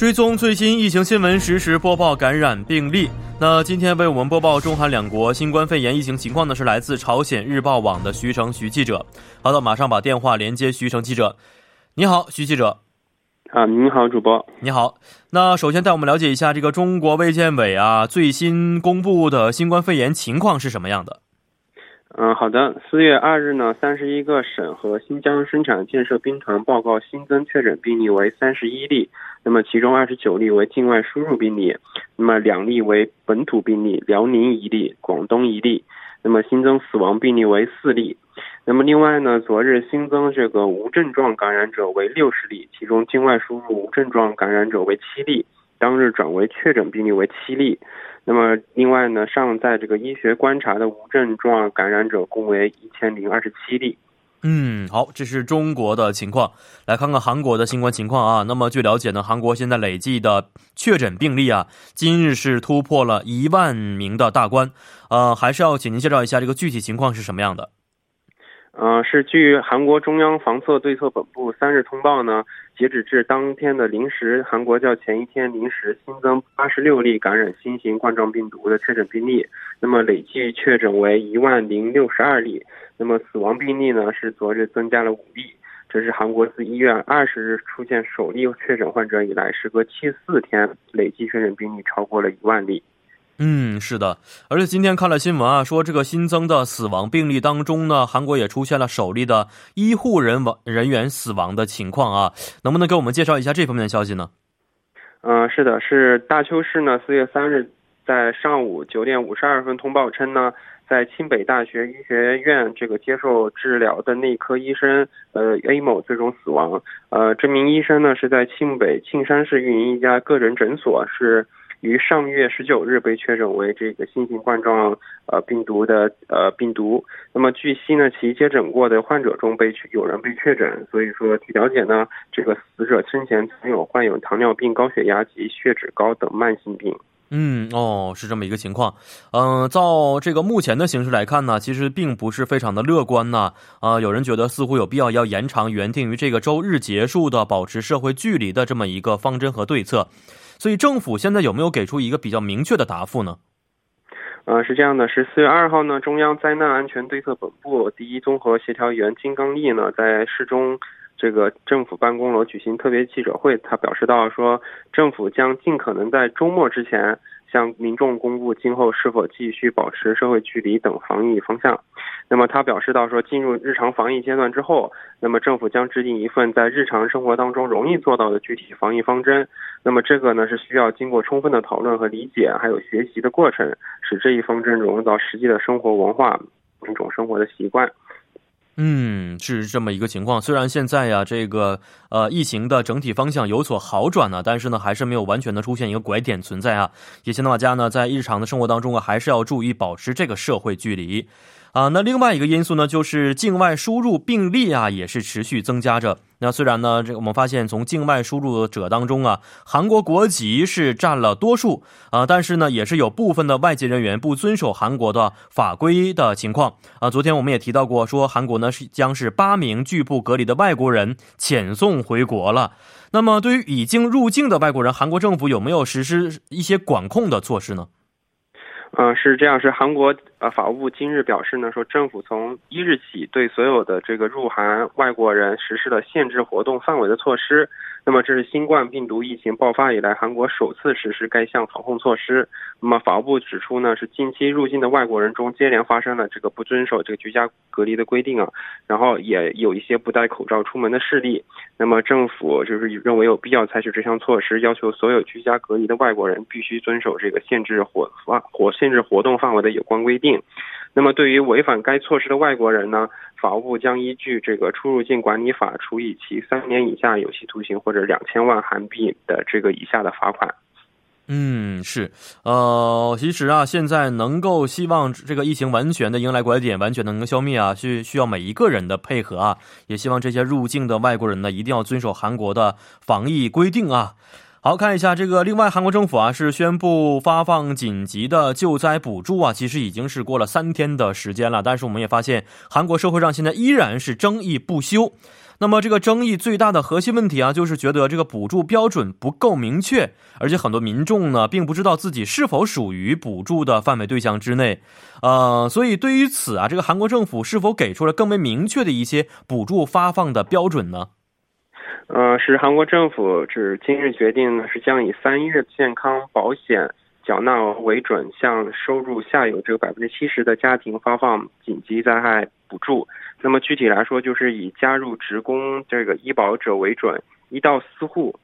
追踪最新疫情新闻，实时播报感染病例。那今天为我们播报中韩两国新冠肺炎疫情情况的是来自朝鲜日报网的徐成徐记者。好的，马上把电话连接徐成记者。你好，徐记者。啊，您好，主播。你好。那首先带我们了解一下这个中国卫健委啊最新公布的新冠肺炎情况是什么样的。嗯，好的。四月二日呢，三十一个省和新疆生产建设兵团报告新增确诊病例为三十一例，那么其中二十九例为境外输入病例，那么两例为本土病例，辽宁一例，广东一例，那么新增死亡病例为四例。那么另外呢，昨日新增这个无症状感染者为六十例，其中境外输入无症状感染者为七例，当日转为确诊病例为七例。那么，另外呢，尚在这个医学观察的无症状感染者共为一千零二十七例。嗯，好，这是中国的情况。来看看韩国的新冠情况啊。那么，据了解呢，韩国现在累计的确诊病例啊，今日是突破了一万名的大关。呃，还是要请您介绍一下这个具体情况是什么样的。呃，是据韩国中央防测对策本部三日通报呢，截止至当天的零时，韩国较前一天零时新增八十六例感染新型冠状病毒的确诊病例，那么累计确诊为一万零六十二例，那么死亡病例呢是昨日增加了五例，这是韩国自一月二十日出现首例确诊患者以来，时隔七四天累计确诊病例超过了一万例。嗯，是的，而且今天看了新闻啊，说这个新增的死亡病例当中呢，韩国也出现了首例的医护人亡人员死亡的情况啊，能不能给我们介绍一下这方面的消息呢？嗯，是的，是大邱市呢，四月三日在上午九点五十二分通报称呢，在清北大学医学院这个接受治疗的内科医生呃 A 某最终死亡，呃，这名医生呢是在庆北庆山市运营一家个人诊所是。于上月十九日被确诊为这个新型冠状呃病毒的呃病毒。那么据悉呢，其接诊过的患者中被有人被确诊，所以说据了解呢，这个死者生前曾有患有糖尿病、高血压及血脂高等慢性病。嗯，哦，是这么一个情况。嗯，照这个目前的形势来看呢，其实并不是非常的乐观呢。啊，有人觉得似乎有必要要延长原定于这个周日结束的保持社会距离的这么一个方针和对策。所以政府现在有没有给出一个比较明确的答复呢？呃，是这样的，是四月二号呢，中央灾难安全对策本部第一综合协调员金刚毅呢，在市中这个政府办公楼举行特别记者会，他表示到说，政府将尽可能在周末之前。向民众公布今后是否继续保持社会距离等防疫方向。那么他表示到说，进入日常防疫阶段之后，那么政府将制定一份在日常生活当中容易做到的具体防疫方针。那么这个呢是需要经过充分的讨论和理解，还有学习的过程，使这一方针融入到实际的生活文化、一种生活的习惯。嗯，是这么一个情况。虽然现在呀，这个呃疫情的整体方向有所好转呢，但是呢，还是没有完全的出现一个拐点存在啊。也希望大家呢，在日常的生活当中啊，还是要注意保持这个社会距离。啊，那另外一个因素呢，就是境外输入病例啊，也是持续增加着。那虽然呢，这个我们发现从境外输入者当中啊，韩国国籍是占了多数啊，但是呢，也是有部分的外籍人员不遵守韩国的法规的情况啊。昨天我们也提到过，说韩国呢是将是八名拒不隔离的外国人遣送回国了。那么，对于已经入境的外国人，韩国政府有没有实施一些管控的措施呢？嗯，是这样，是韩国呃法务部今日表示呢，说政府从一日起对所有的这个入韩外国人实施了限制活动范围的措施。那么这是新冠病毒疫情爆发以来韩国首次实施该项防控措施。那么法务部指出呢，是近期入境的外国人中接连发生了这个不遵守这个居家隔离的规定啊，然后也有一些不戴口罩出门的事例。那么政府就是认为有必要采取这项措施，要求所有居家隔离的外国人必须遵守这个限制活发活限制活动范围的有关规定。那么对于违反该措施的外国人呢？法务部将依据这个出入境管理法处以其三年以下有期徒刑或者两千万韩币的这个以下的罚款。嗯，是，呃，其实啊，现在能够希望这个疫情完全的迎来拐点，完全能够消灭啊，是需要每一个人的配合啊。也希望这些入境的外国人呢，一定要遵守韩国的防疫规定啊。好看一下这个，另外韩国政府啊是宣布发放紧急的救灾补助啊，其实已经是过了三天的时间了，但是我们也发现韩国社会上现在依然是争议不休。那么这个争议最大的核心问题啊，就是觉得这个补助标准不够明确，而且很多民众呢并不知道自己是否属于补助的范围对象之内。呃，所以对于此啊，这个韩国政府是否给出了更为明确的一些补助发放的标准呢？呃，是韩国政府是今日决定呢，是将以三月健康保险缴纳为准，向收入下游这个百分之七十的家庭发放紧急灾害补助。那么具体来说，就是以加入职工这个医保者为准，一到四户，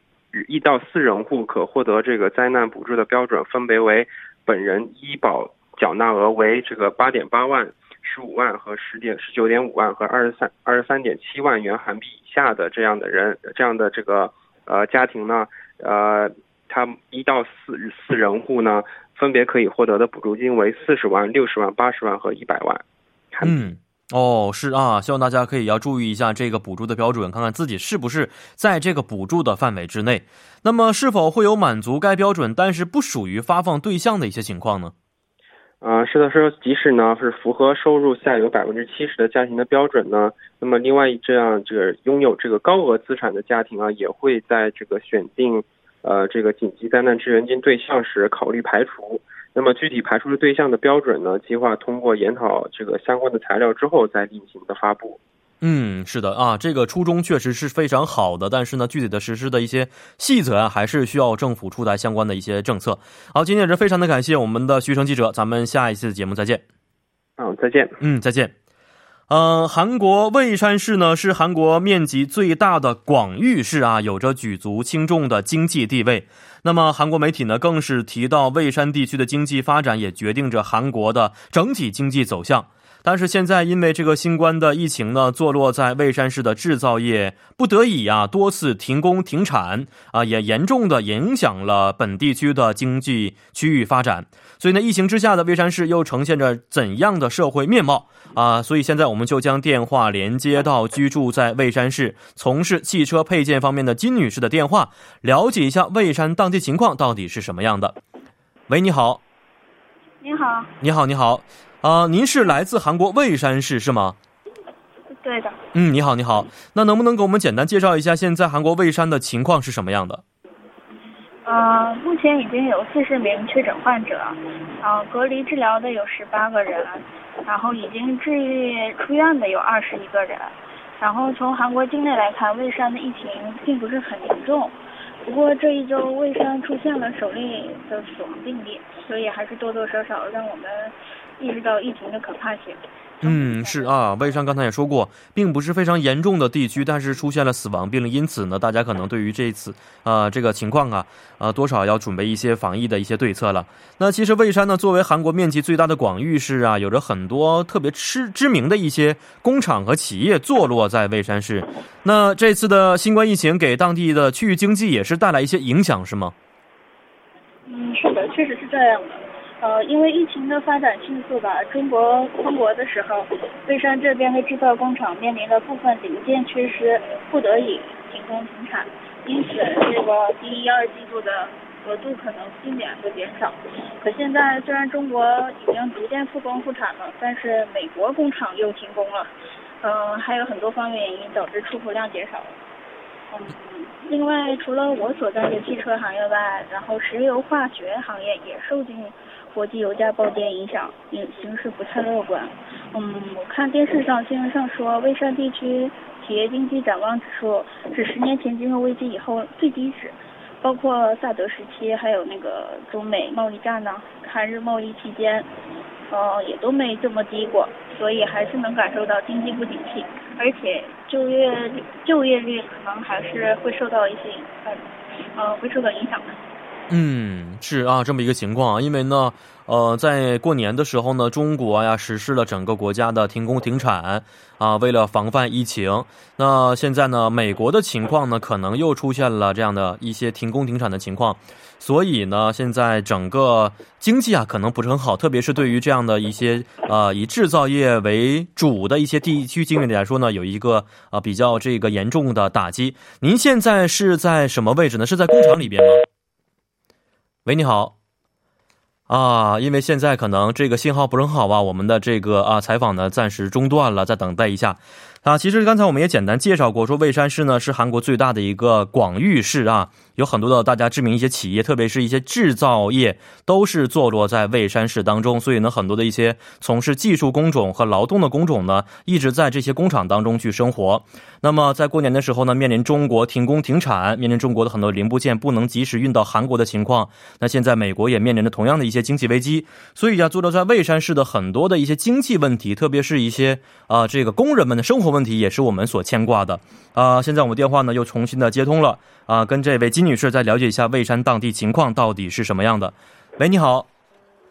一到四人户可获得这个灾难补助的标准分别为本人医保缴纳额为这个八点八万。十五万和十点十九点五万和二十三二十三点七万元韩币下的这样的人，这样的这个呃家庭呢，呃，他一到四四人户呢，分别可以获得的补助金为四十万、六十万、八十万和一百万。嗯，哦，是啊，希望大家可以要注意一下这个补助的标准，看看自己是不是在这个补助的范围之内。那么，是否会有满足该标准但是不属于发放对象的一些情况呢？啊，是的，是即使呢是符合收入下有百分之七十的家庭的标准呢，那么另外这样这个拥有这个高额资产的家庭啊，也会在这个选定呃这个紧急灾难支援金对象时考虑排除。那么具体排除的对象的标准呢，计划通过研讨这个相关的材料之后再进行的发布。嗯，是的啊，这个初衷确实是非常好的，但是呢，具体的实施的一些细则啊，还是需要政府出台相关的一些政策。好，今天也是非常的感谢我们的徐成记者，咱们下一次节目再见。嗯，再见。嗯，再见。嗯，韩国蔚山市呢是韩国面积最大的广域市啊，有着举足轻重的经济地位。那么韩国媒体呢更是提到，蔚山地区的经济发展也决定着韩国的整体经济走向。但是现在因为这个新冠的疫情呢，坐落在蔚山市的制造业不得已啊多次停工停产啊，也严重的影响了本地区的经济区域发展。所以呢，疫情之下的蔚山市又呈现着怎样的社会面貌啊？所以现在我们就将电话连接到居住在蔚山市、从事汽车配件方面的金女士的电话，了解一下蔚山当地情况到底是什么样的。喂，你好。你好。你好，你好。啊，您是来自韩国蔚山市是吗？对的。嗯，你好，你好。那能不能给我们简单介绍一下现在韩国蔚山的情况是什么样的？呃，目前已经有四十名确诊患者，呃，隔离治疗的有十八个人，然后已经治愈出院的有二十一个人。然后从韩国境内来看，蔚山的疫情并不是很严重。不过这一周卫生出现了首例的死亡病例，所以还是多多少少让我们。意识到疫情的可怕性。嗯，是啊，魏山刚才也说过，并不是非常严重的地区，但是出现了死亡病例，因此呢，大家可能对于这次啊这个情况啊，呃，多少要准备一些防疫的一些对策了。那其实蔚山呢，作为韩国面积最大的广域市啊，有着很多特别知知名的一些工厂和企业坐落在蔚山市。那这次的新冠疫情给当地的区域经济也是带来一些影响，是吗？嗯，是的，确实是这样的。呃，因为疫情的发展迅速吧，中国封国的时候，蔚山这边的制造工厂面临了部分零件缺失，不得已停工停产，因此这个第一二季度的额度可能避免会减少。可现在虽然中国已经逐渐复工复产了，但是美国工厂又停工了，嗯，还有很多方面原因导致出口量减少。嗯，另外除了我所在的汽车行业外，然后石油化学行业也受尽。国际油价暴跌影响，形形势不太乐观。嗯，我看电视上新闻上说，蔚山地区企业经济展望指数是十年前金融危机以后最低值，包括萨德时期，还有那个中美贸易战呢，韩日贸易期间，呃，也都没这么低过。所以还是能感受到经济不景气，而且就业就业率可能还是会受到一些呃，会受到影响的。嗯，是啊，这么一个情况啊。因为呢，呃，在过年的时候呢，中国呀实施了整个国家的停工停产啊，为了防范疫情。那现在呢，美国的情况呢，可能又出现了这样的一些停工停产的情况。所以呢，现在整个经济啊，可能不是很好，特别是对于这样的一些呃以制造业为主的一些地区经济来说呢，有一个呃比较这个严重的打击。您现在是在什么位置呢？是在工厂里边吗？喂，你好。啊，因为现在可能这个信号不是很好吧，我们的这个啊采访呢暂时中断了，再等待一下。啊，其实刚才我们也简单介绍过，说蔚山市呢是韩国最大的一个广域市啊，有很多的大家知名一些企业，特别是一些制造业，都是坐落在蔚山市当中。所以呢，很多的一些从事技术工种和劳动的工种呢，一直在这些工厂当中去生活。那么在过年的时候呢，面临中国停工停产，面临中国的很多零部件不能及时运到韩国的情况。那现在美国也面临着同样的一些经济危机，所以啊，坐落在蔚山市的很多的一些经济问题，特别是一些啊这个工人们的生活问题，也是我们所牵挂的。啊，现在我们电话呢又重新的接通了啊，跟这位金女士再了解一下蔚山当地情况到底是什么样的。喂，你好。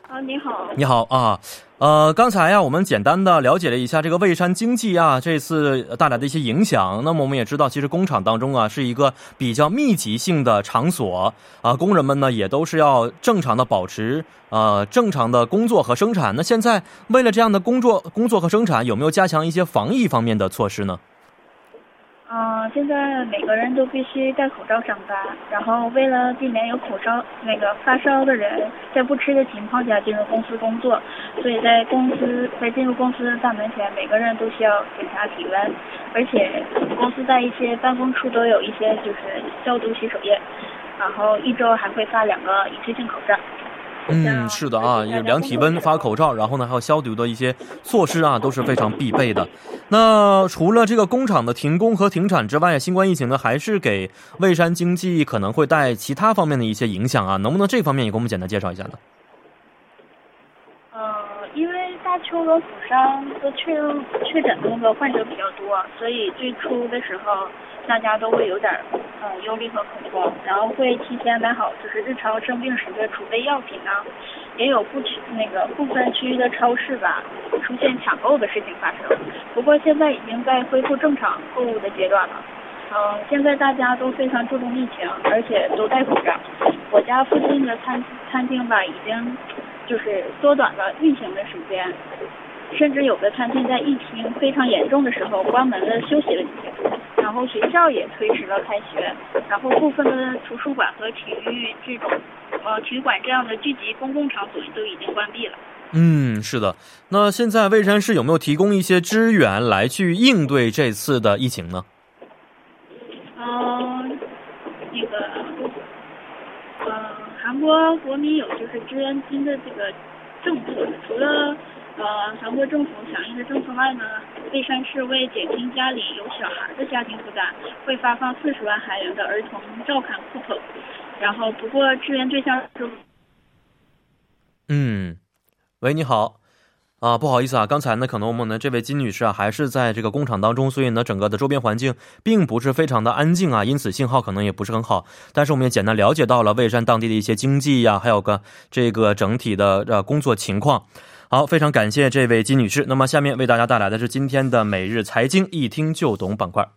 啊，你好。你好啊。呃，刚才呀，我们简单的了解了一下这个蔚山经济啊，这次带来的一些影响。那么我们也知道，其实工厂当中啊是一个比较密集性的场所啊，工人们呢也都是要正常的保持呃正常的工作和生产。那现在为了这样的工作工作和生产，有没有加强一些防疫方面的措施呢？嗯，现在每个人都必须戴口罩上班，然后为了避免有口罩那个发烧的人在不吃的情况下进入公司工作，所以在公司在进入公司大门前，每个人都需要检查体温，而且公司在一些办公处都有一些就是消毒洗手液，然后一周还会发两个一次性口罩。嗯，是的啊，有量体温、发口罩，然后呢还有消毒的一些措施啊，都是非常必备的。那除了这个工厂的停工和停产之外，新冠疫情呢还是给蔚山经济可能会带其他方面的一些影响啊，能不能这方面也给我们简单介绍一下呢？呃，因为大邱和釜山的确确诊的那个患者比较多，所以最初的时候。大家都会有点嗯忧虑和恐慌，然后会提前买好就是日常生病时的储备药品啊，也有不区那个部分区域的超市吧出现抢购的事情发生。不过现在已经在恢复正常购物的阶段了。嗯，现在大家都非常注重疫情，而且都戴口罩。我家附近的餐餐厅吧，已经就是缩短了运行的时间，甚至有的餐厅在疫情非常严重的时候关门了休息了几天。然后学校也推迟了开学，然后部分的图书馆和体育这种，呃，体育馆这样的聚集公共场所都已经关闭了。嗯，是的。那现在蔚山市有没有提供一些支援来去应对这次的疫情呢？嗯，那个，呃，韩国国民有就是支援金的这个政策，除了。呃，韩国政府响应的政策外呢，蔚山市为减轻家里有小孩的家庭负担，会发放四十万韩元的儿童照看补助。然后，不过支援对象是……嗯，喂，你好，啊，不好意思啊，刚才呢，可能我们的这位金女士啊，还是在这个工厂当中，所以呢，整个的周边环境并不是非常的安静啊，因此信号可能也不是很好。但是我们也简单了解到了蔚山当地的一些经济呀，还有个这个整体的呃工作情况。好，非常感谢这位金女士。那么，下面为大家带来的是今天的每日财经一听就懂板块。